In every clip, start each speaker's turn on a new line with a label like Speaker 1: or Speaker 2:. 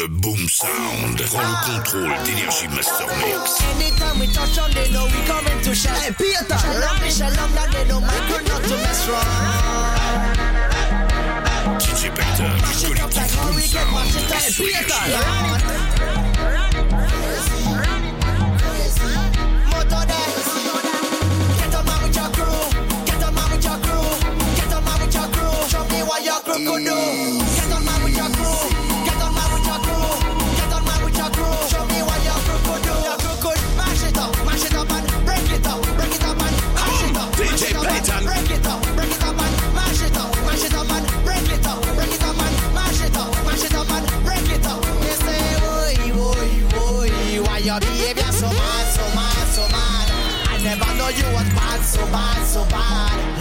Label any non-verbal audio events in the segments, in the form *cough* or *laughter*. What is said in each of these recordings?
Speaker 1: le boom sound prend le contrôle d'énergie master mix.
Speaker 2: Anytime we touch on, they know we coming to shine. Hey Peter, shalom, shalom, now they know Michael not to mess around.
Speaker 1: DJ
Speaker 2: Peter, collectif boom sound. Hey Peter,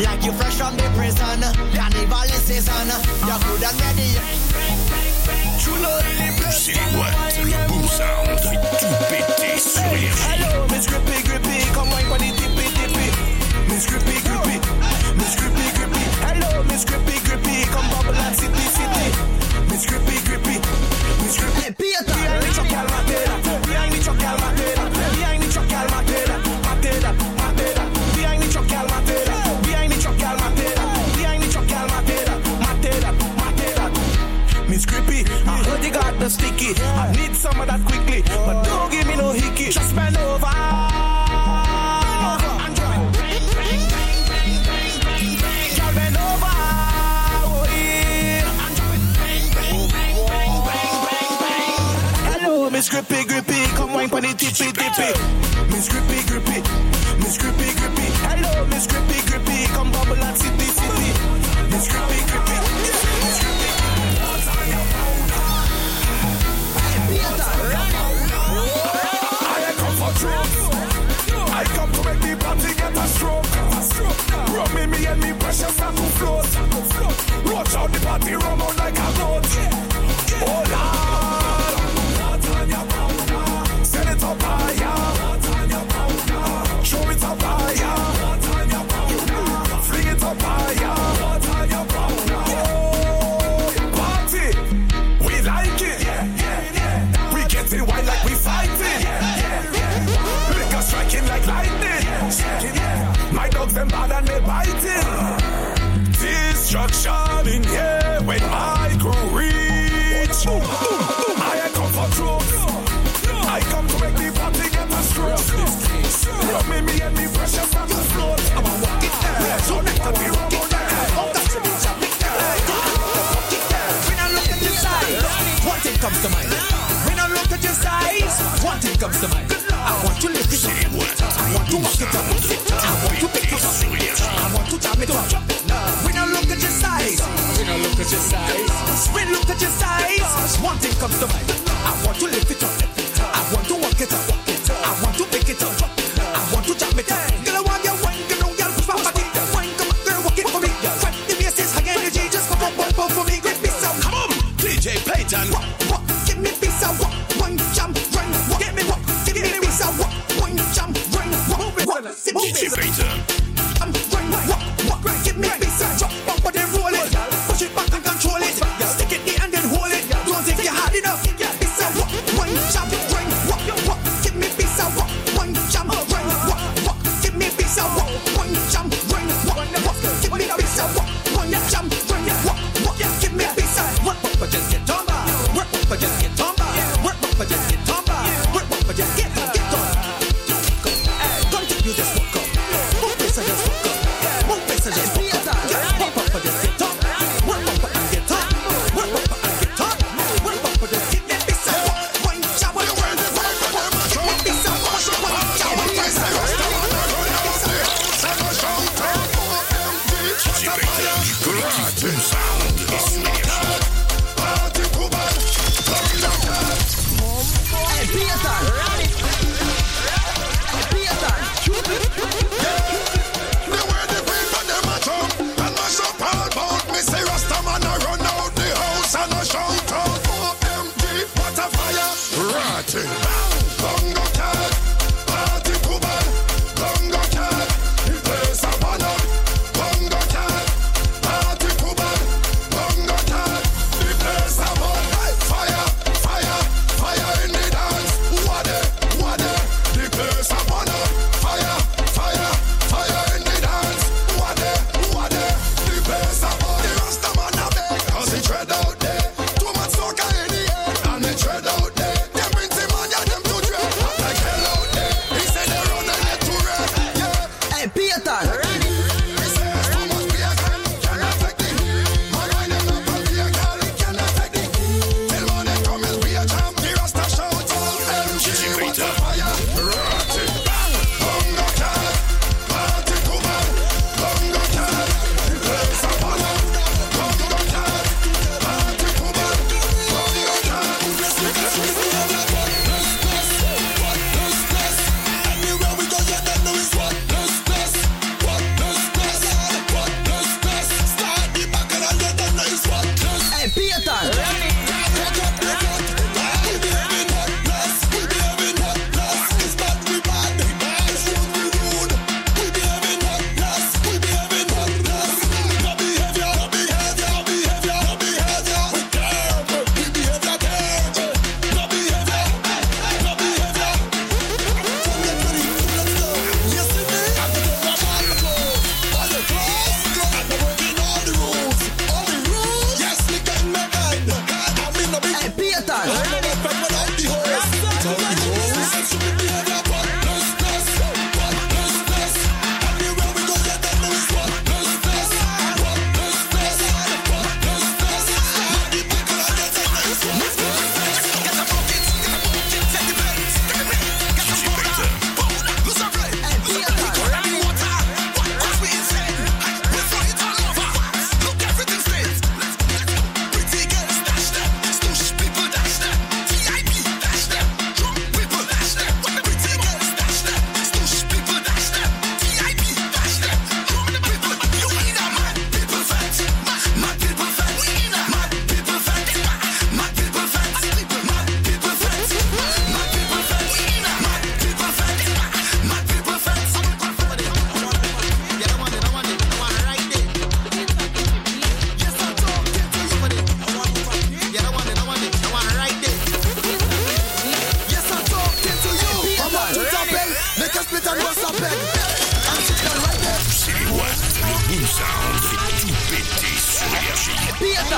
Speaker 2: Like you fresh from the prison, Carnival is season. You're good and ready.
Speaker 1: Plus et les watts, le boom sound, tout pété sur
Speaker 3: les company tippy tippy. Miss Grippy Grippy.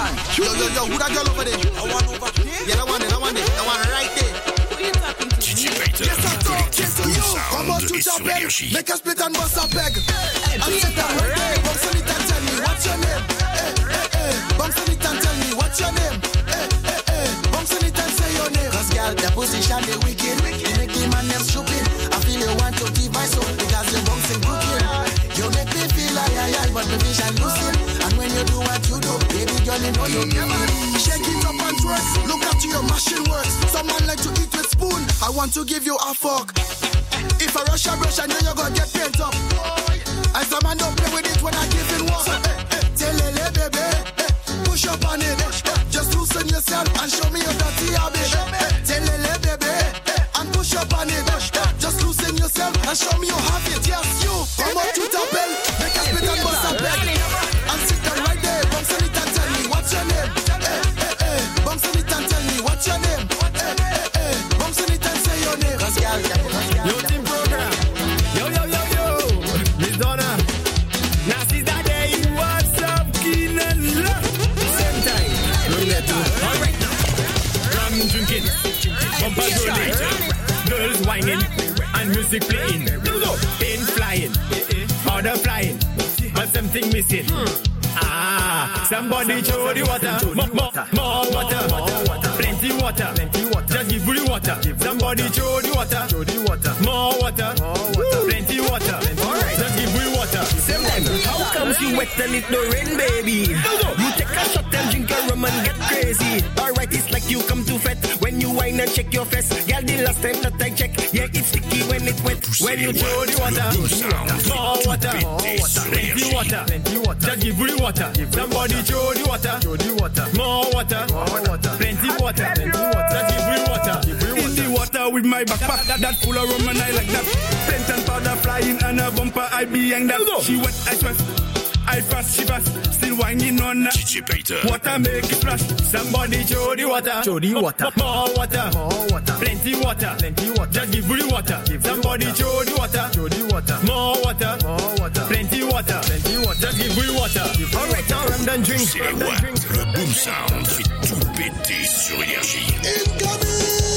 Speaker 4: Yo, yo, yo, who that girl over there?
Speaker 2: I want over there.
Speaker 4: Yeah, that one, there, that one, there, that one right there.
Speaker 1: DJ Payton,
Speaker 4: Yes, I talk,
Speaker 1: collectif
Speaker 4: yes to
Speaker 1: Boom
Speaker 4: you. Come on
Speaker 1: Sound
Speaker 4: to
Speaker 1: et sur
Speaker 4: Chapel,
Speaker 1: Énergie.
Speaker 4: make a split and bust a peg. And sit down right there, bounce on it and tell me what's your name. Eh, eh, eh, bounce on it and tell me what's your name. Eh, eh, eh, bounce on it and say your name. Cause girl, the position they wicked, you make the man them stupid. I feel you want to give my soul because you're bouncing crooked. You make me feel like I, I, but the vision losing. And when you do what you do, baby girl, you know you give it. Shake it up and twerk. Look at your machine works. Some man like to eat with spoon. I want to give you a fork. If I rush a brush, I know you're gonna get pent up. I some man don't play with it when I give it work. Tell Lele, baby, eh, push up on it. eh, Just loosen yourself and show me your dirty habit. Tell Lele, baby, eh, and push up on it. eh, Just loosen yourself and show me your habit. Yes,
Speaker 5: music playing. Pain flying. Powder flying. But something missing. Ah, somebody show the water. More, more, more water. Plenty water. Plenty water. Just give me water. Somebody show the water. Show the water. More water.
Speaker 6: You wet and it no rain, baby? You take a shot and drink a rum and get crazy. Alright, it's like you come to fet when you whine and check your face. Girl, the last time that I check, yeah, it's sticky when it wet.
Speaker 5: When you throw the water, more water, plenty water. Just give me water. Somebody throw the water, more water, plenty water. Just give me water.
Speaker 7: In the water with my backpack that, that full of rum and I like that. Scent and powder flying and a bumper I behind that. She wet, I sweat. I fast, she fast, still whining on uh. that.
Speaker 1: DJ Payton,
Speaker 7: Water make it splash.
Speaker 5: Somebody throw the water,
Speaker 6: Show the water.
Speaker 5: more water, More water. plenty water, plenty water. Just give me water. Somebody throw the water, Show the water. more water, More water. plenty water, plenty water. Just give me water. Alright, now I'm done drink.
Speaker 1: c'est les watts. Le Boom Sound fait tout péter sur Énergie.
Speaker 8: You're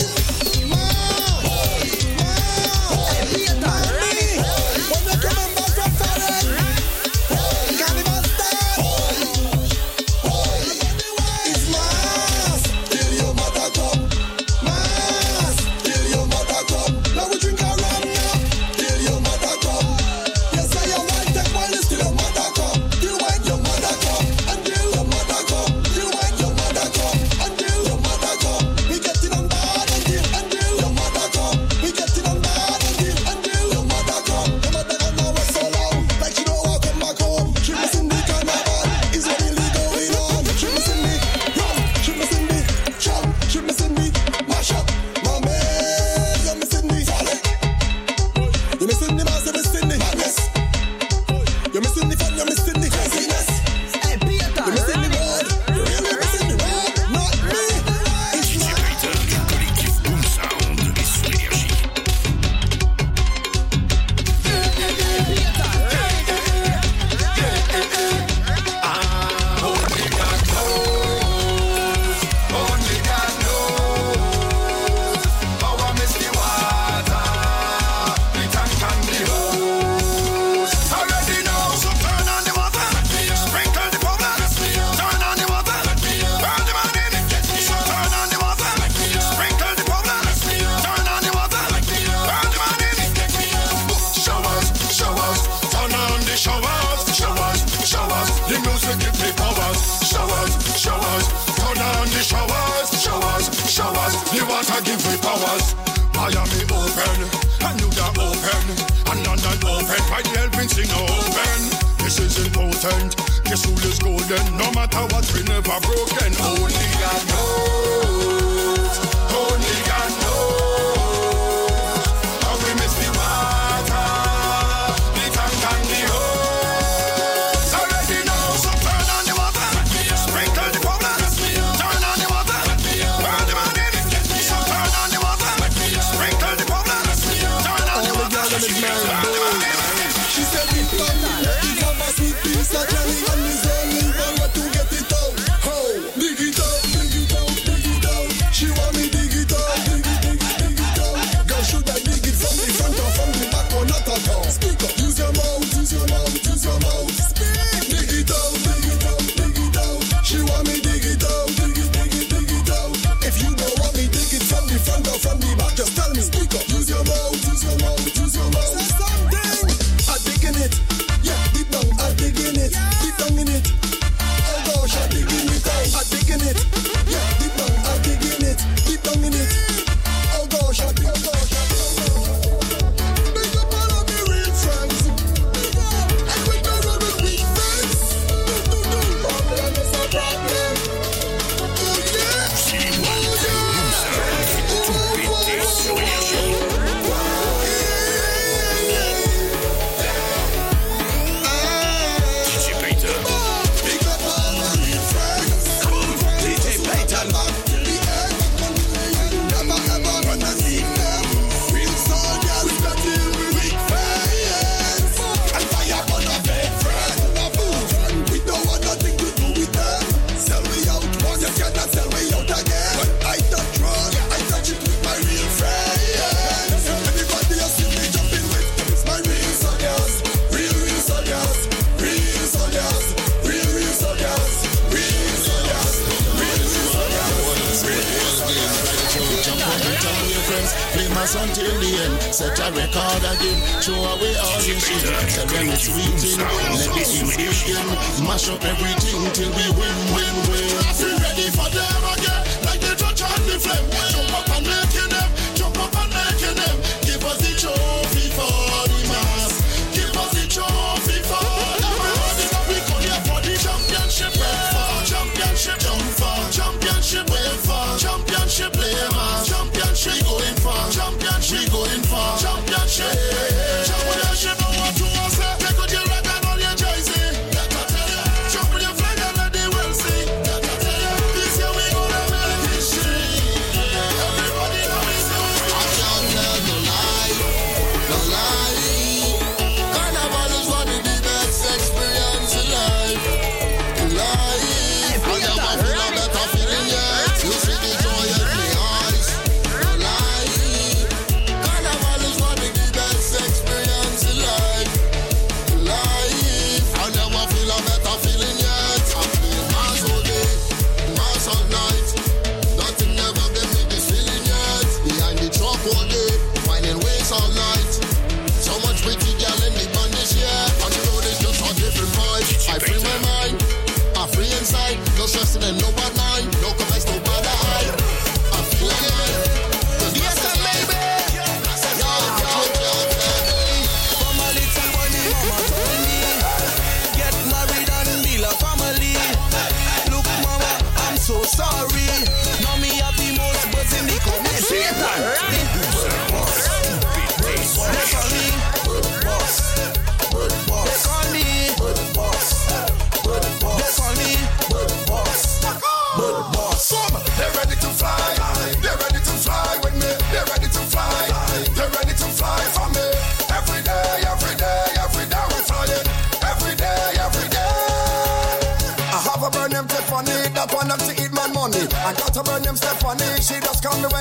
Speaker 9: And
Speaker 10: no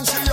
Speaker 8: she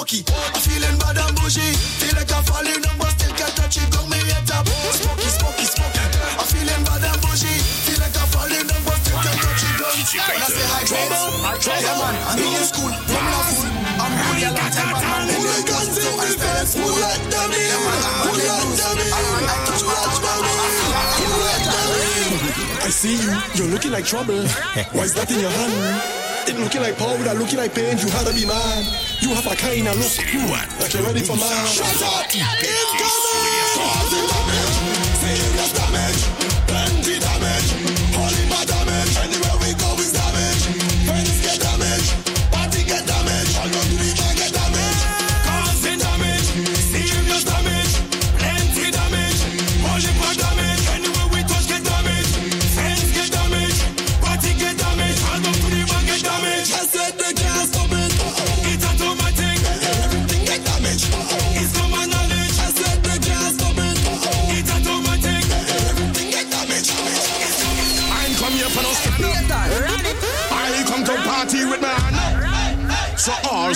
Speaker 4: smoky. I'm feeling bad and bougie. Feel like I'm falling down, but still can't touch it. Got me head up. Smoky, smoky, smoky. I'm feeling bad and bougie. Feel like I'm falling down, but still can't touch it. Got me head up. I try, yeah, man. I'm in school. I'm not fool. I'm really a lot man. Who let them in? Who let them in? Who let them in? Who let them in? Who let them in?
Speaker 10: I see you. You're looking like trouble. *laughs* Why is that in your hand? It looking like powder, looking like paint. You had to be mad you have a kind of look. Like you ready for
Speaker 4: my
Speaker 8: shot?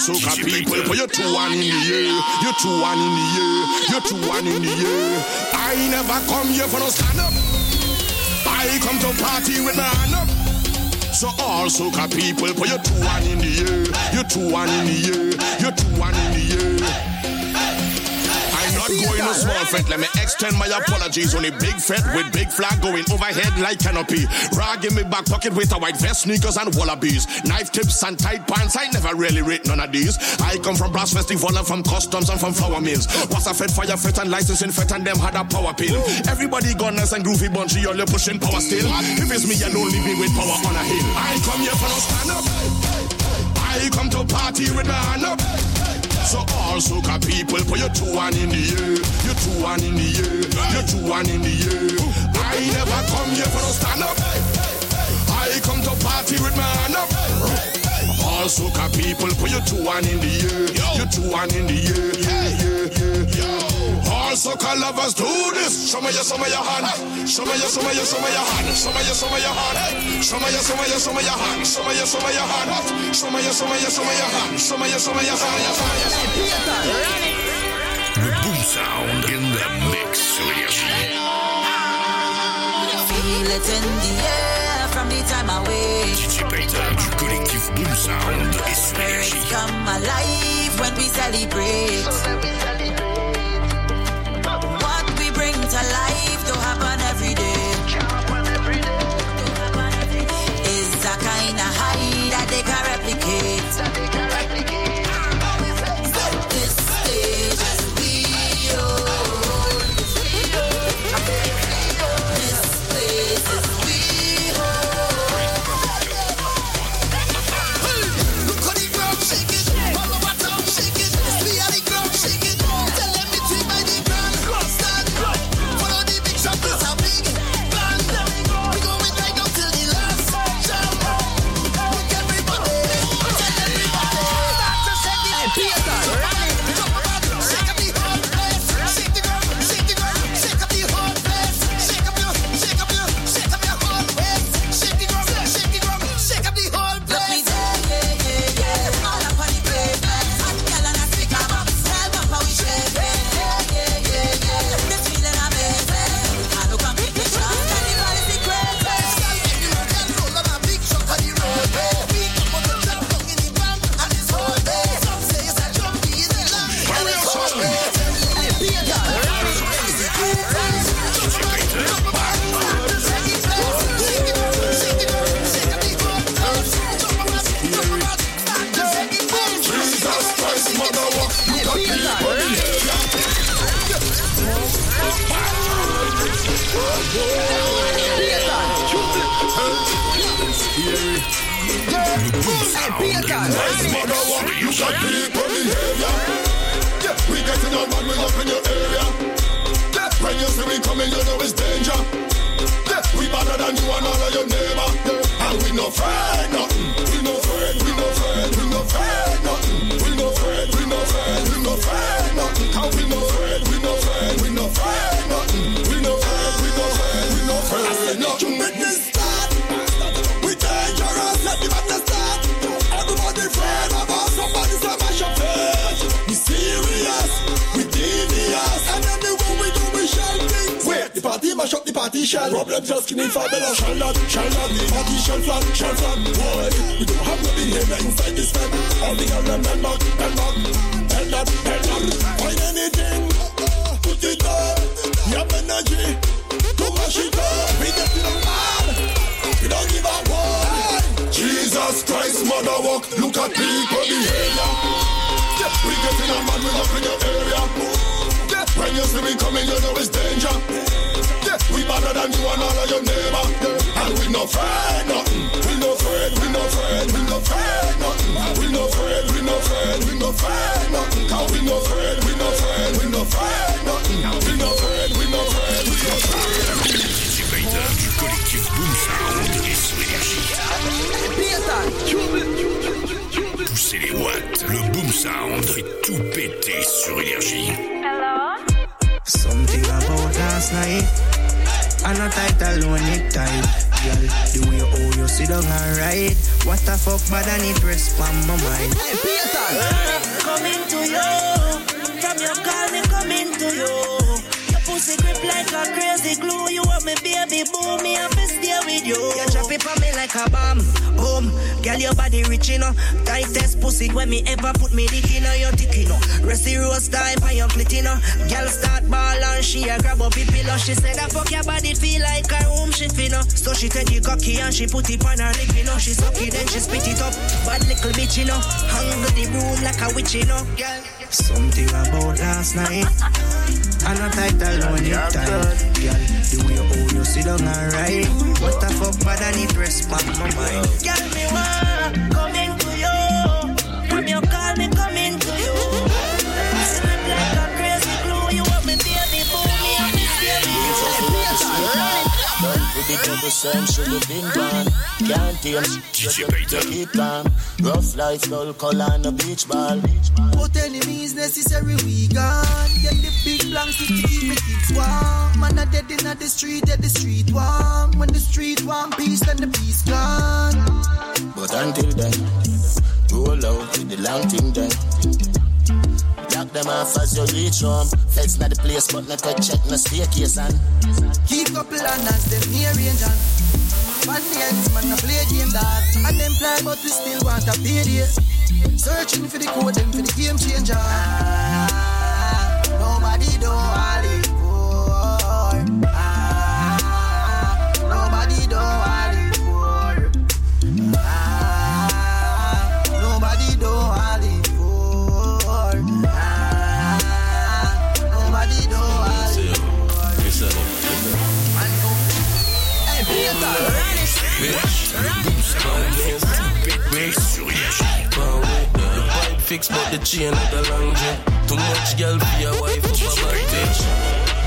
Speaker 8: soca people, but you're two one in the year, you're two one in the year, you're two one in the year. I never come here for no stand up. I come to party with my hand up. So all soca people, but you're two one in the year, you're two one in the year, you're two one in the
Speaker 1: year small fete. Let me extend my apologies. Only big fete with big flag going overhead like canopy. Rag in me back pocket with a white vest, sneakers and wallabies. Knife tips and tight pants. I never really rate none of these. I come from brass festival and from customs and from flour mills. Was a fed fire fet and licensing fet and them had a power pill. Everybody gunners and groovy bunchy, all you pushing power still. If it's me, you don't leave me with power on a hill. I come here for no stand up. I come to party with my hand up. So all soca people put your two one in the air, your two one in the air, your two one in the air. I never come here for no stand up. I come to party with my hand up. All soca people put your two one in the air, your two one in the air, yeah, yeah, yeah. All soca lovers do this. Show me your, show me your hand. Show me your, show me your, show me your hand. Show me your, show me your hand. Show me your, show me your, show me your hand. Show me your, show me your hand. Show me your, show me your, show me your hand. Show me your, show me your, show me your hand.
Speaker 8: Le Boom Sound in the mix sur Énergie.
Speaker 2: Feel it in the air from the time I wake.
Speaker 8: Sound et sur
Speaker 2: Spirits
Speaker 8: Énergie.
Speaker 2: come alive when we celebrate. What we bring to life don't happen
Speaker 1: Find anything, put it up. You energy, mash it up. We get it on. We don't give a. Jesus Christ, mother walk. Look at people behavior. We getting on mad, we up in area. When you see we coming, you know it's danger. Yeah, we better than you and all of your neighbor. Yeah, and we no afraid nothing. We no afraid, we no afraid, we no afraid nothing. We no afraid, we no afraid, we no afraid nothing. Cause we no afraid, we no afraid, we no afraid nothing. We no afraid, we no afraid, we no afraid.
Speaker 8: Du collectif Boom Sound et sur Énergie. Poussez les watts, le Boom Sound fait tout péter sur Énergie.
Speaker 5: Something about last night. And a tight alone it tight. Girl, the way how you sit down and ride. What the fuck, but I need rest on my mind.
Speaker 11: Coming to you. From your call, me coming to you. A crazy glue. You want me baby boo, me have to stay with you. You drop it on me like a bomb. Boom. Girl, your body rich, you know. Tightest pussy when me ever put me dick in your dick, you know. Rusty rose time on your clit, you know. Girl start ball and she a grab up pillow. She said that fuck your body feel like her home she you know. So she take the cocky and she put it on her lip, you know. She suck it then she spit it up. Bad little bitch, you know. Hang the room like a witch, you know. Girl. Something about last night. And a title on your time. Girl, the way you hold you sit down and ride. What the fuck, bad and it rest my mind. Girl, me want coming to you. When you call me,
Speaker 12: Put it to the same, should have been gone. Can't tame,
Speaker 8: DJ Payton.
Speaker 12: keep calm. Rough life, dull color and a beach ball.
Speaker 4: But enemies necessary, we gone. Get the big blanks to keep me kids warm. Man, I dead in the street, dead the street warm. When the street warm, peace, then the peace gone.
Speaker 12: But until then, roll out with the long thing then. Lock them off as you reach home. Feds not the place, but not a check, no staircase and
Speaker 4: Keep couple and as them near range and Bad names, man, I play game dog And them fly, but we still want a payday. Searching for the code, them for the game changer. Nobody do all it
Speaker 13: Fix but the chain of the laundry. Too much girl for your wife up a bad bitch.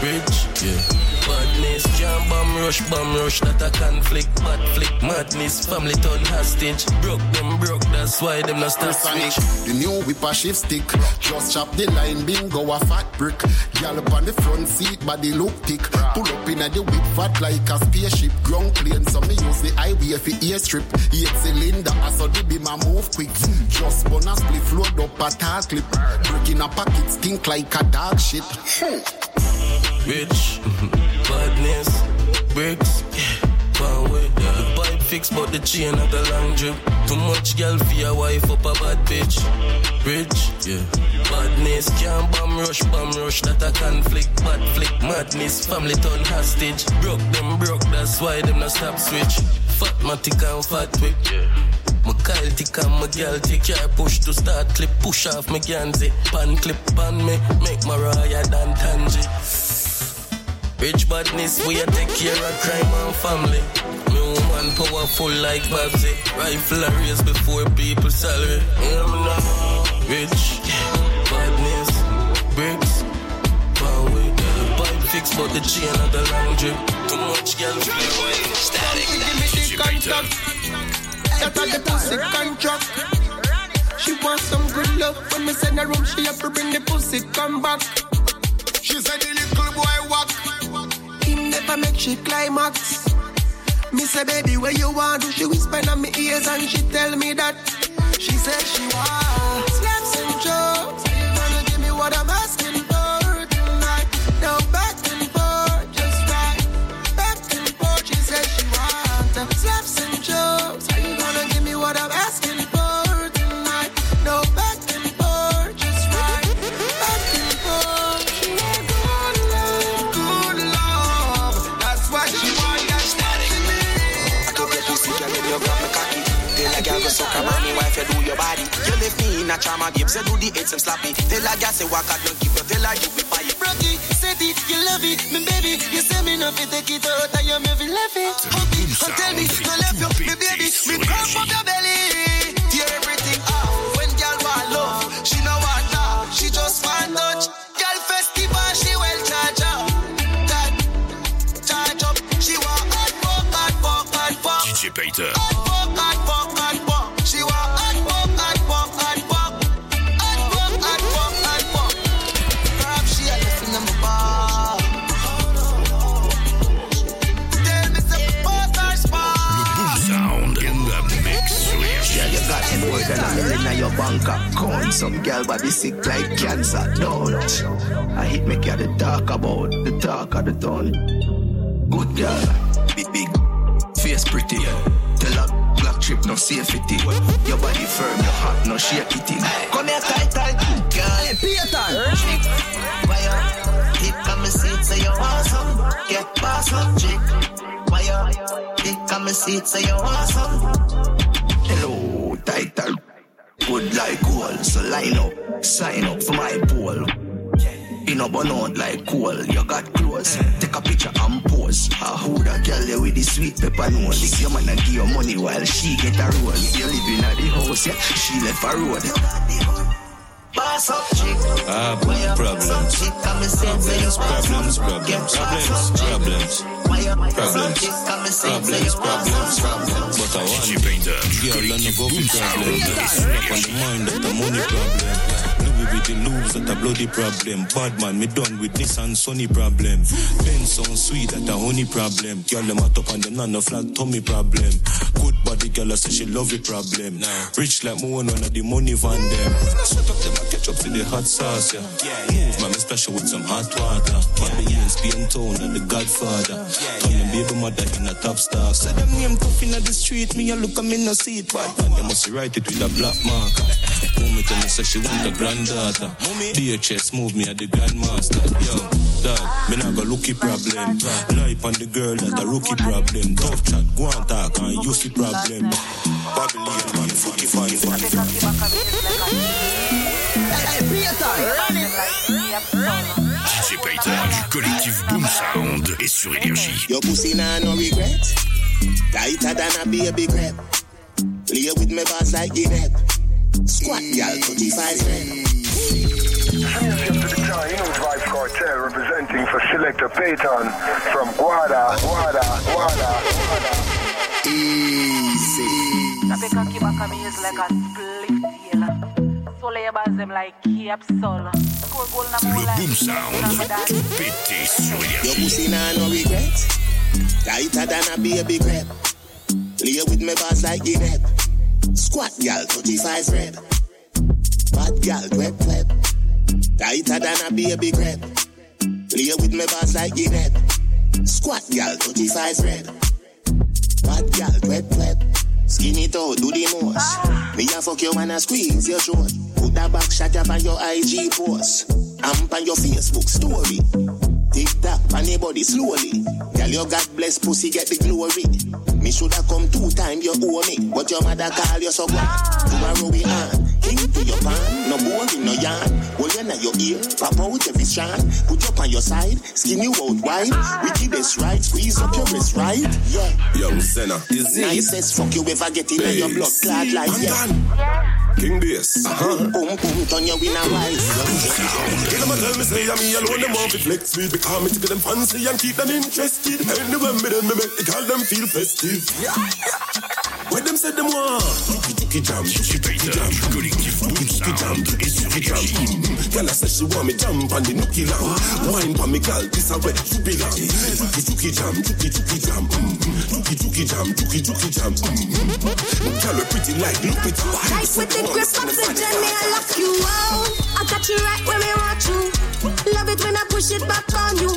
Speaker 13: Rich, yeah. Badness, jam bomb rush, bomb rush, that a conflict, bad flick, madness, family turn hostage. Broke them, broke, that's why them not start switch.
Speaker 9: the new whipper shift stick. Just chop the line, bingo a fat brick. Gyal up on the front seat, body look thick. Pull up in the whip fat like a spaceship. Ground plane, so me use the highway for airstrip. Eight cylinder, I saw the beam a move quick. Just bun a split, float up a tall clip. Breaking a pocket, stink like a dog shit. Hmm.
Speaker 13: Rich, badness, bricks, power. The pipe fix but the chain of the long drip. Too much girl for your wife up a bad bitch. Rich, yeah. Badness, jam bomb rush, bomb rush, that a conflict, bad flick, madness, family turn hostage. Broke them broke, that's why them not stop switch. Fat matic and fat whip, yeah. My tick and my girl tick Car push to start clip Push off my Ganzi Pan clip pan me Make my Mariah than Tangy Rich badness We a take care of crime and family. Me woman powerful like Babsy. Rifle a race before people salary. Me know Rich Badness Bricks Power. Pipe fix but the chain of the long Too much girl Static
Speaker 4: Give me the contact that a the pussy contract. She want some good love. When me send her home, she have to bring the pussy come back.
Speaker 9: She said the little boy walk.
Speaker 4: He never make she climax. Me say, baby, where you want to? She whisper in my ears and she tell me that. She said she want
Speaker 14: in a trauma, Gibbs, you do the eight some slappy. Tell a girl say walk out, don't give you. Tell her you be.
Speaker 4: Broke it, set it, you love it, me baby. You say me no fit take it out, and you me feel left it. Hug it, and tell me no left you, me baby. Me come up your belly, tear everything off. When girl want love, she no want that, she just want touch. Girl festival, she well charge up, that charge up. She want hot hot fuck, hot fuck.
Speaker 8: DJ Payton.
Speaker 4: Hot hot fuck, hot
Speaker 15: million in bank account. Some girl body sick like cancer. Don't. I hit me girl the talk about the talk of the town. Good girl, big big. Face pretty.
Speaker 16: Tell her black trip no safety. Your body firm, your heart no shaky thing.
Speaker 2: Come here, tight, tight, girl. Hey, Peter. Why you dick on me seat, say you want some? Get boss up, chick. Why you dick on me seat, say you want some?
Speaker 16: Hello. Good like gold, so line up, sign up for my pool. In a burn out like coal, you got clothes. Take a picture and pose. I who that girl there with the sweet pepper nose. If your man a give you money while she get a roll. If you living at the house, yeah, she left a road.
Speaker 2: Boss up, chick.
Speaker 17: Ah, problems. Problems, problems, problems, problems, problems. Problems, problems, problems, problems. But I want girl and I go for problems. It's up on the mind that the money problem. With the loops that a bloody problem. Bad man, me done with this and sunny problem. Ben sound sweet that a honey problem. Girl them a top and them not no flat tummy problem. Good body girl I say she love it problem. Rich like me one one of the money van them. Sweat up them I catch up to the hot sauce yeah. Move man me special with some hot water. My ESP and tone and the Godfather. Turn them baby mother in a top star. Say them name tough in the street. Me a look at me no see it. But man, you must write it with a black marker. Woman tell me say she want a granddaughter. DHS move me at the grandmaster. Yo, dog, me not got looky problem. Life on the girl that a rookie problem. Tough chat, go on talk and you see problem. Babylon man, footy fine fine.
Speaker 10: DJ Payton du collectif Boom Sound est sur Énergie.
Speaker 12: Your pussy nah no regret. Tighter than a baby crab. Play with me boss like. Squat, girl, 35 rep.
Speaker 18: Vibes Cartel representing for Selector Payton from Guada, Guada, Guada, Guada.
Speaker 12: Easy.
Speaker 19: That can keep back me is like a split tail. So labels them like cape solo. Score goal na
Speaker 10: Le
Speaker 19: moonlight.
Speaker 10: Boom Sound, tout pété sur
Speaker 12: Your
Speaker 10: Énergie.
Speaker 12: pussy nah no regret. Tighter than a baby crab. Play with me boss like Guinea. Squat, girl, 35 rep. Bad girl, web web. Tighter than a baby crab. Play with me boss like Guinea. Squat, girl, 35 rep. Bad girl, web web. Skin it out, do the most. Me a fuck you and a squeeze your throat. Put that back shot up on your IG post. Amp on your Facebook story. Tick tock on your body slowly. Girl, your God bless pussy get the glory. Me shoulda come two time you owe me, but your mother call you so what? Tomorrow we on. King to your pan, no boring, no yarn. Hold you in your ear, pop out every strand. Put you up on your side, skin you out wide. Wickedest right, squeeze up your wrist right. Yeah.
Speaker 20: Young Senna. Is
Speaker 12: Nicest fuck you ever get in your blood clot like yeah.
Speaker 20: King Bass. Uh-huh.
Speaker 12: Boom boom, turn your winner wise.
Speaker 20: Tell them I tell me say I'm me alone, them want to flex me Because me tickle them fancy and keep them interested Anyway, me then me make the call them feel festive When them said them want tuki jam, tuki jam
Speaker 10: Collectif Sound est sur
Speaker 20: jam Girl I say she want me jump on the nookie lamb Wine pa me girl, this a wet chupi lamb Tuki tuki jam, tuki tuki jam. Tuki tuki jam, tuki tuki jam. Girl we pretty like Lupita
Speaker 21: Right with the grip oxygen, me I lock you out. I got you right where me want you. Love it when I push it back on you.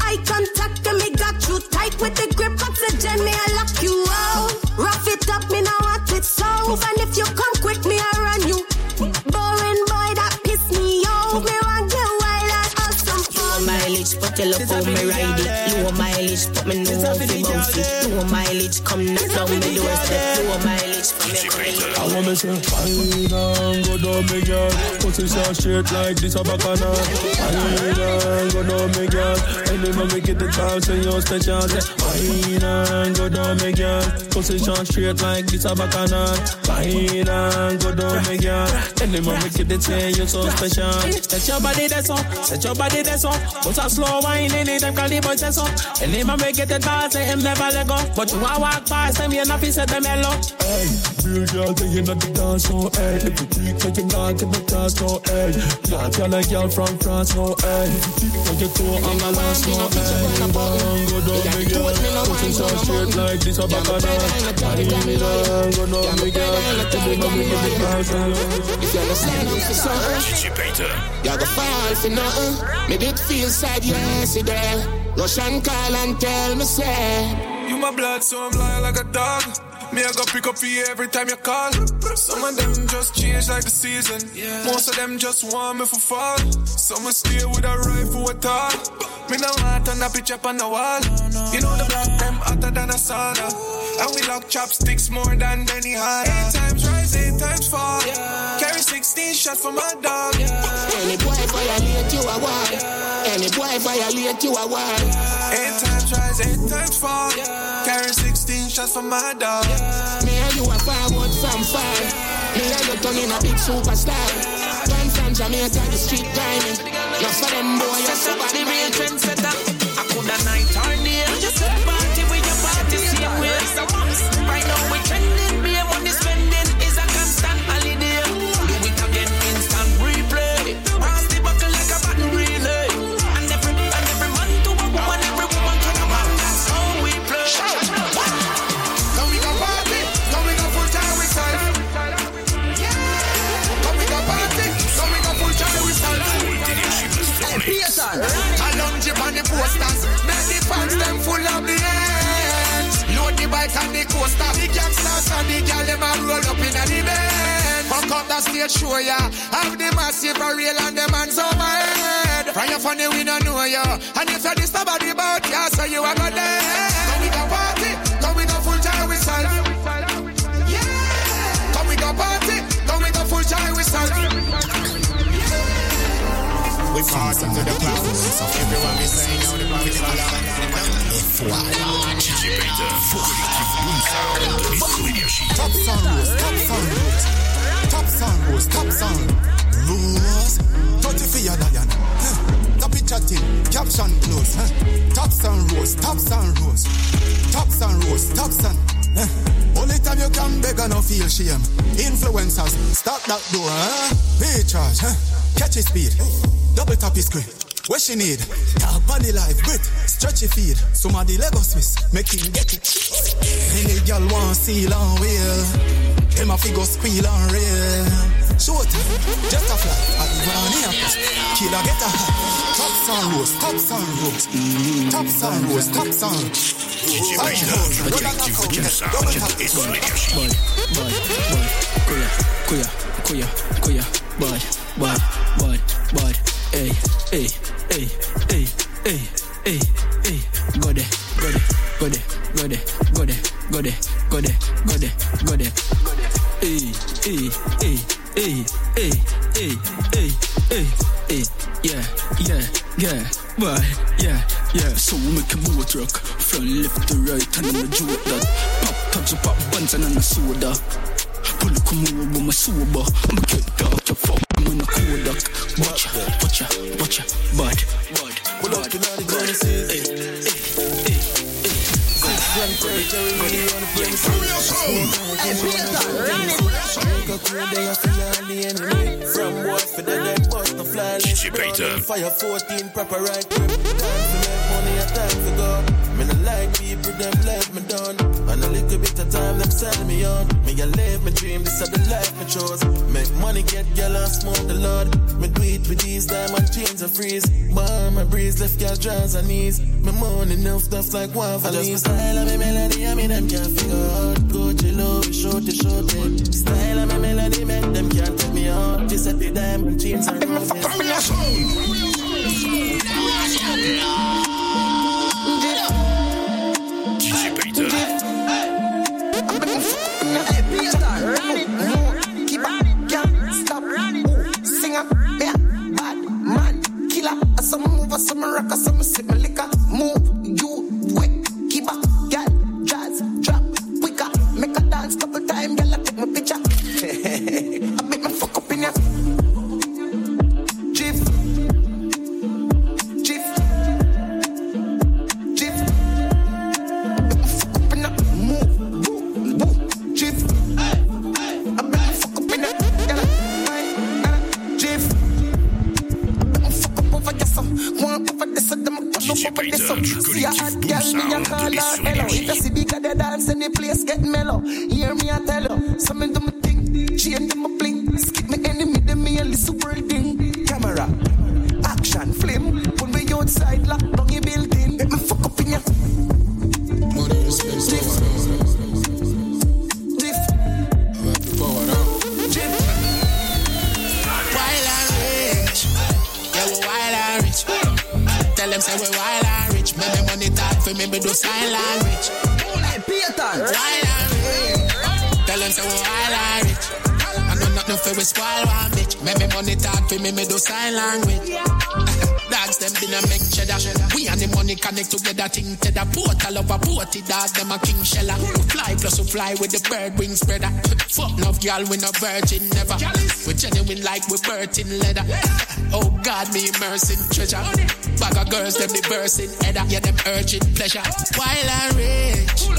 Speaker 21: Eye contact and me got you tight with the grip oxygen, me I lock you out. Rough it up, me now want it so. And if you come quick, me I run you. Boring boy that piss me off. Me want get wild and awesome
Speaker 22: Low
Speaker 21: fun.
Speaker 22: mileage, but you love how me ride it. Low mileage, but me know how to bounce it. Low mileage, come knock down me doorstep. Low mileage, for me come
Speaker 7: I want me say, fine and go down me girl. Position straight like this a bacana. Fine and go down me girl. Anyone me get the chance and you special. Say, fine and go down me girl. Position straight like this a bacana. Fine and go down me girl. Anyone me get the chance you so special. Set your body that's up, set your body that's up. Put a slow wine in it, them call the boy that's up. Anyone me get the dance, say him never let go. But you a walk past them, you not fi set them hello. Hey, real girl, they in the dance, so hey. If you think that you not in the dance, so hey. Not tell a girl from France, so hey. If you think that you toe on the last, so hey. Down, go down, me girl. Pushing so straight like this, a back of that. Down, go down, me girl. Tell me, mommy, give me dance,
Speaker 23: If you're signing for something,
Speaker 10: DJ Payton.
Speaker 23: you go fall for nothing. Me did feel sad yesterday. Russian call and tell me say.
Speaker 24: You my blood, so I'm lying like a dog. Me, I go pick up for you every time you call. Some of them just change like the season. Most of them just want me for fall. Some will stay with a rifle at all. Me no want on a picture on the wall. You know the black them hotter than a sauna. And we lock chopsticks more than any harder. Eight times rise, eight times fall. Carry 16 shots for my dog.
Speaker 25: Any boy violate you a war. Any boy violate you a war.
Speaker 24: Eight times rise, eight times fall. Carry 16 shots for my dog.
Speaker 25: Me and you are forward from far. Me and you turn in a big superstar. Come from Jamaica, the street grinding. Not for them boy, you're somebody real trendsetter.
Speaker 26: I coulda night or
Speaker 27: up the stage show ya, have the massive for real and them hands overhead. From your funny we don't know ya, and if you disturb the boat ya, so you are go dead. Come we go party, come we go full time with self. Come we go party, come we go full time with self.
Speaker 28: We party to the clouds. Everyone be saying now the prophet is alive.
Speaker 10: DJ Payton, collectif Boom Sound, Eco Énergie.
Speaker 29: Top sound rose, top sound rose. Top sound rose, top sound rose. Dirty for your lion. Top chatting, caption close. Top sound rose, top sound rose. Top sound rose, top. Huh. Only time you can beg and no feel shame. Influencers, stop that door. Huh? Pay charge, huh? catch his speed. Double tap his screen. What she need? On the life, grit, stretchy feed. Somebody Lego Swiss, make him get it. Any girl want seal on wheel. Him a figure squeal and rail. Short, just a fly. I be born in a post. Killer get a high. Tops and roast, tops and roast. Tops and roast, tops and roast.
Speaker 10: DJ Bejda, radioactive producer, Agent S Legacy.
Speaker 28: Boy, boy, boy, kuya, kuya, kuya, kuya, boy, boy, boy, boy, hey, hey, hey, hey, hey hey, hey, go there, go there, go there, go there, go there, go there, go there, go there, go there, hey, hey, hey, hey, hey, hey, hey, hey, yeah, yeah, yeah, boy, yeah, yeah. So we make a boat rock from left to right and then a joke that pop tags pop buns and a soda. Pull a come over my sober. I'm a get dark, you fuck me in a Kodak. Watch ya, watch ya, watch bad, bad.
Speaker 4: Pull up in all the Genesis. Hey, hey, hey, hey. Six grand furniture, we money on the. From what for the dead, but the fly
Speaker 10: DJ
Speaker 4: Fire 14, proper right grip. Time to make money, a time to go. Me like people, them let me down. And a little bit of time, them sell me on. Me a live my dream, this is the life me chose. Make money, get girl and smoke the Lord. Me do it with these diamond chains and freeze. Bar my breeze, left girl drawers and knees. Me money enough stuff like one for Just my style and my melody, I mean them can't figure out. Go to low, short to short it. Style and my melody, make them can't take me out. This a the diamond chains and roses.
Speaker 27: Think to the portal of a porty dog, them a king sheller. Fly plus we fly with the bird wing spreader. Fuck enough girl, we no virgin never. We genuine like we birth in leather. Oh God, me immersing treasure. Bag of girls, them the bursting header. Yeah, them urging pleasure. Wild and rich.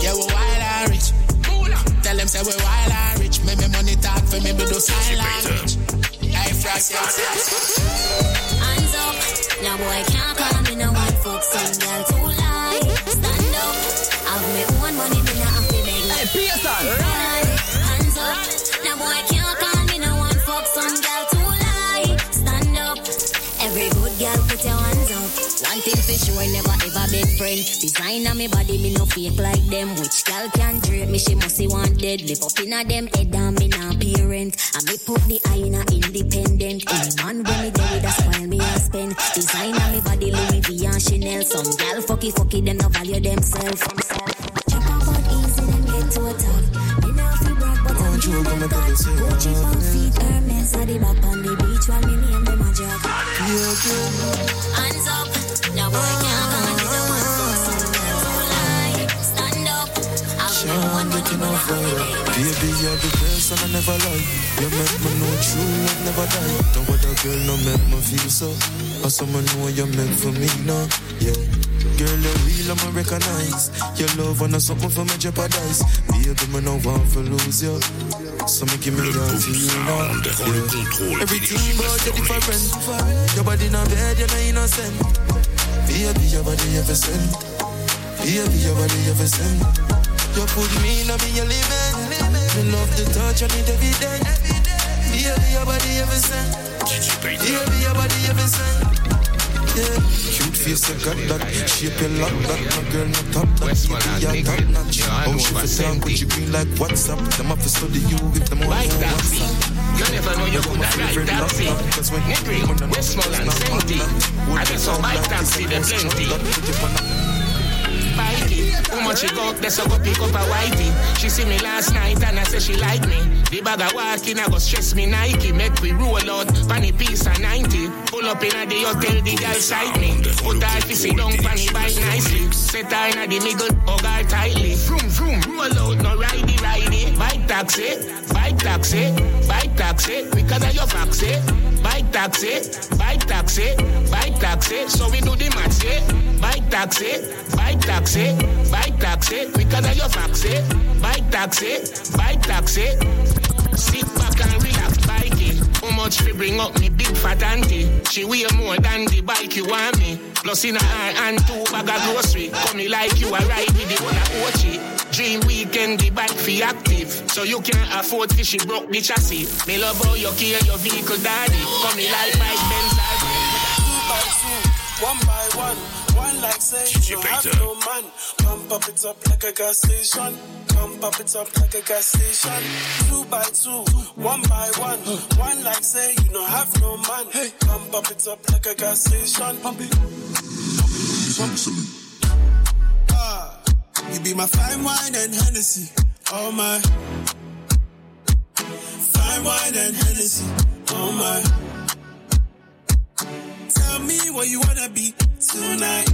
Speaker 27: Yeah, we wild and rich. Tell them say we wild and rich. Make me money talk for me, me do sign language. I frost,
Speaker 30: Hands up, now boy can't call me no one fuck some girl too lie. Stand up, have me own money, me not have to beg. Hey,
Speaker 19: Pearson.
Speaker 30: Hands up, now boy can't call me no one fuck some girl too lie. Stand up, every good girl put your hands up. One thing for sure, never ever beg friend. Design on me body, me no fake like them. Which girl can drape me, she must see one dead. Live up in a them head and me not parent. And me put the eye in a independent. Any man when me there a smile, me I spend. Design on me body, Louis V and Chanel. Some girl fucky fucky, them no value themselves. Chop up on easy, them get to a top. Me now feel brag, but I'm
Speaker 27: you come and tell us
Speaker 30: Gucci from feet, Hermes at the back on the beach while me name them a job. Hands up, now boy one money, but I'm
Speaker 31: Baby, you're the best and I never lie. You make me know true love never die. Don't other girl no make me feel so. Or someone know you meant for me now. Yeah. Girl, you're real, I'ma recognize Your love and something for me jeopardize Baby, me no want to lose you So me give me that to you now yeah. Everything about you different Your body not bad, you're not innocent Baby, your body ever sent Baby, your body ever sent You put me in a me element Me love the touch, I need every day. Baby, your body ever sent Baby, your body ever sent yeah. Cute face, you got that Shape you like that. My girl, no top that you top notch. How oh, she fit down Could you be like WhatsApp Them have to study you If them all know WhatsApp
Speaker 27: You never know you could have ride taxi. Negril, Westmoreland, Senti. I just saw bike taxi, the plenty. How much you go? They so go pick up a whitey. She see me last night and I say she like me. The bag of walking, I go stress me Nike. Make we roll out, funny piece of 90. Pull up in a the hotel, the girl sight me. Put her sit down, funny bike nicely. Set her in a the middle, hug her tightly. Vroom, vroom, roll out, no ridey, ridey. Bike taxi, bike taxi, bike taxi. Quicker than your taxi. Bike taxi, bike taxi, bike taxi. So we do the eh? Bike taxi, bike taxi, bike taxi. Quicker than your taxi. Bike taxi, bike taxi. Sit much we bring up me big fat auntie? She weigh more than the bike you want me. Plus in her hand two bag of grocery. Me like you a ride with the one Ochi. Dream weekend the bike fee active. So you can't afford to she broke the chassis. Me love how you care your vehicle daddy. Come me like bike Benz
Speaker 32: one by one. One like say you have no man. Pump up it up like a gas station. Pump up it up like a gas station. Two by two, one by one. One like say you don't have no man. Hey, Pump up it up like a gas station. Pump it. Ah, you be my fine wine and Hennessy. Oh my. Fine wine and Hennessy. Oh my. Tell me where you wanna be tonight.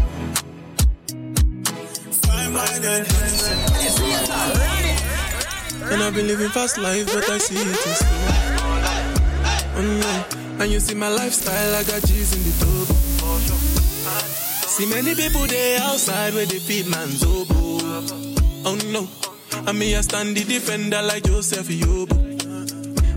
Speaker 32: Wine and
Speaker 24: I've been living fast life, but I see it slow. Oh no, and you see my lifestyle, I got G's in the tub. See many people there outside where they feed man's oboe. Oh no, and me I stand the defender like Joseph Yobo.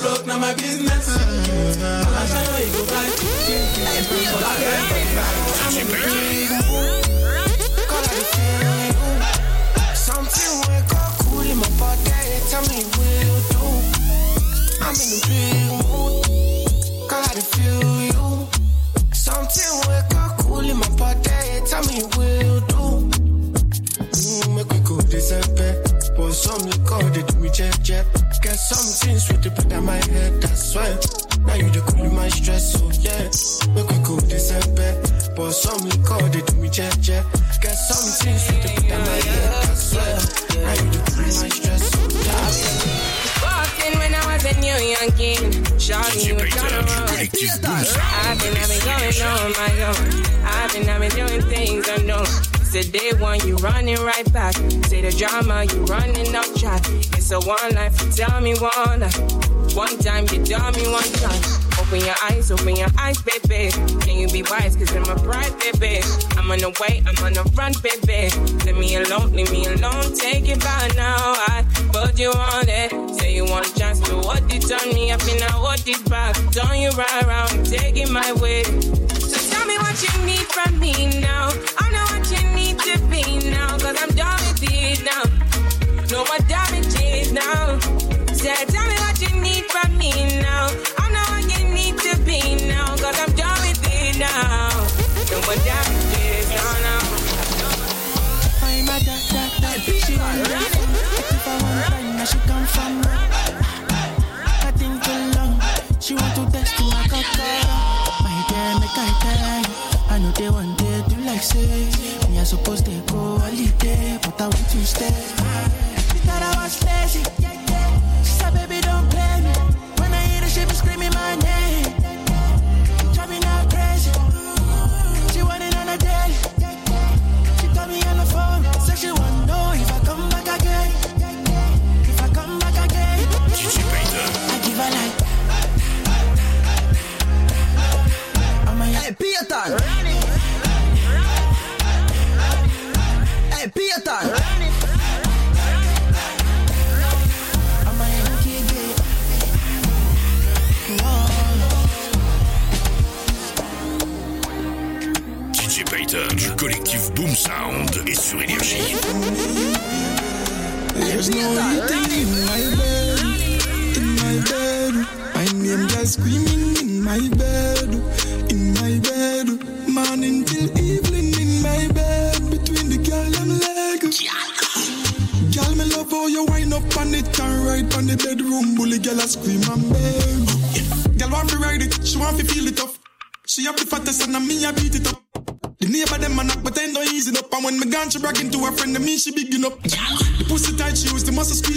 Speaker 33: Broke, now my business. The.
Speaker 4: I'm in feel you. Something wake up cool in my body. Tell me what you do. I'm in a big mood. I feel you. Something wake up cool in my body. Tell me what you do. Mm, make we go December. But some liquor, they do me jet jet. Get something sweet to put in my head, that's why. Now you the cool my stress, so yeah. Make we go December. But some liquor, they do me jet jet. Get something sweet to put in my head, that's why. Now you the cool my stress, so yeah.
Speaker 19: Walking when I was a new young king. Shawty, you were trying to run. I've been, I've been going on my own. I've been, I've been doing things unknown. The day one, you running right back. Say the drama, you running up track. It's a one life, you tell me one life. One time, you tell me one time. Open your eyes, open your eyes, baby. Can you be wise? Cause I'm a bride, baby. I'm on the way, I'm on the run, baby. Leave me alone, leave me alone. Take it back now. I put you on it. Say you want a chance, but what it on me? I feel now what it back. Turn you right around, take it my way.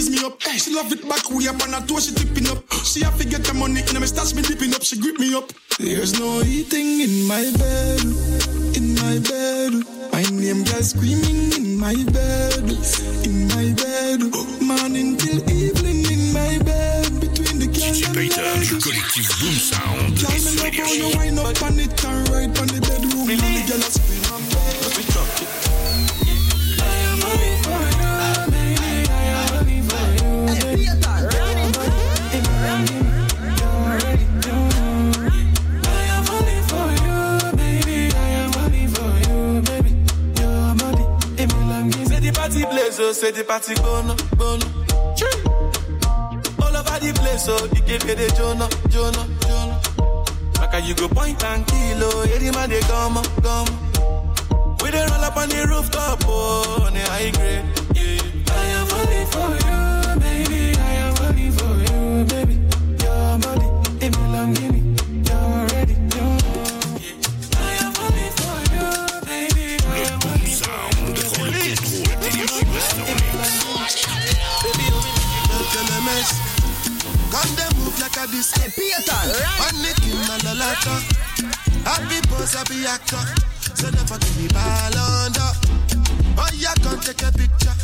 Speaker 4: The me
Speaker 34: up. She love it back way up, and her toe she tipping up. She have to get the money, and me stash me dipping up. She grip me up. There's no eating in my bed, in my bed. My name girl screaming in my bed, in my bed. Morning till evening in my bed, between the girl
Speaker 10: DJ
Speaker 4: and
Speaker 10: Payton du
Speaker 4: legs.
Speaker 10: collectif Boom Sound
Speaker 34: Girl,
Speaker 10: et
Speaker 34: me
Speaker 10: sur
Speaker 34: love how you
Speaker 10: Énergie.
Speaker 34: wind up on it and ride on the bedroom. Bully girl, I scream and beg.
Speaker 24: Place, oh, say the party gonna. All over the place, oh, give me the Jonah, Jonah, Jonah. Like you go point and kill, oh, every man they come, come. We dey roll up on the rooftop, oh, on the high grade, yeah. I am falling for you,
Speaker 35: like a disco. Hey, Peter. Panic in the lata. Happy pose, happy actor. So never give me ball under. Oh, yeah, come take a picture.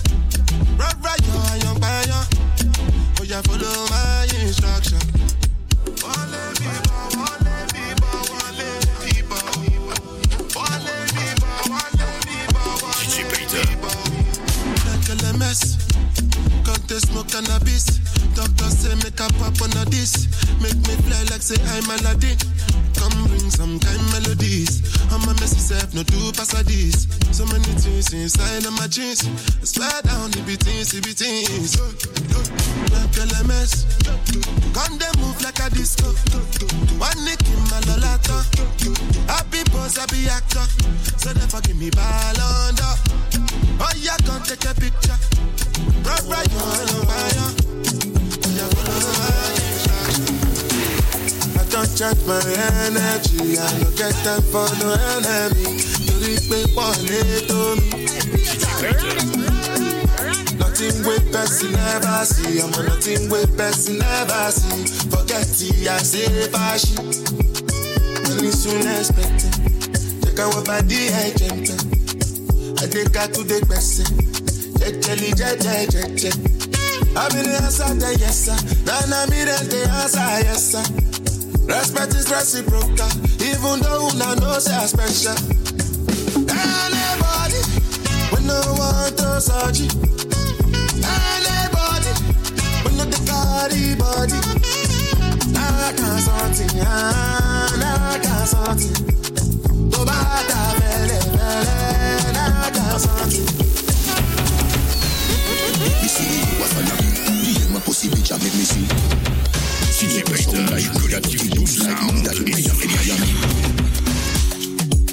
Speaker 35: Right, right, you're a young buyer. Oh, yeah, follow my instruction. Wale biba, wale biba, wale biba. Wale biba, wale biba, wale. Look at the mess. Come
Speaker 36: they smoke cannabis. Doctor say make a pop on a this. Make me fly like say I'm Aladdin. Come bring some kind melodies. I'm a messy self, no two pass a this. So many things inside of my jeans. I swear down, it be things, it be things. Like LMS. Come they move like a disco. One nick in my lolata. Happy boss, happy actor. So therefore give me ball under. Oh yeah, come take a picture. Right, right, on fire. I don't check my energy. I don't get time for no enemy. Torí pé pọ̀ lé tó mi. Nothing with person never see. I'm on nothing with person never see. Forget it, I say fashion. Money soon expected. Check out what body I jump. I take her to the person. Jejeli, jeje, jeje. I be the answer, yes sir. I me then the answer, yes sir. Respect is reciprocal, even though una know say I special. Anybody, we no want to search it. Anybody, we no the carry body. Nah, can't something, ah, nah, can't something. Tó bá ta fẹ́lẹ́ fẹ́lẹ́, nah, can't something.
Speaker 10: Me see what's on DM my pussy bitch and make me see. DJ Payton, Collective Boom Sound et sur Miami.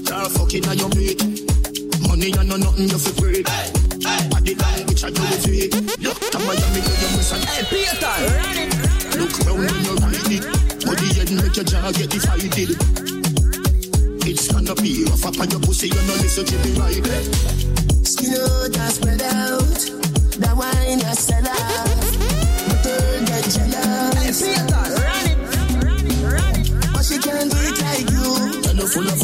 Speaker 4: Y'all fucking on your mate. Money and no nothing you fi break. Body language I do it fake. Look to Miami, do your miss and
Speaker 37: Hey, Peter.
Speaker 4: Look round when you ride it. Body head make your jaw get divided. It's gonna be rough up on your pussy, you know listen to me right.
Speaker 12: Skin out spread out. The wine you sell out. But don't get jealous.
Speaker 37: Hey, Peter.
Speaker 12: But she can't do it like you.
Speaker 4: Tell her full of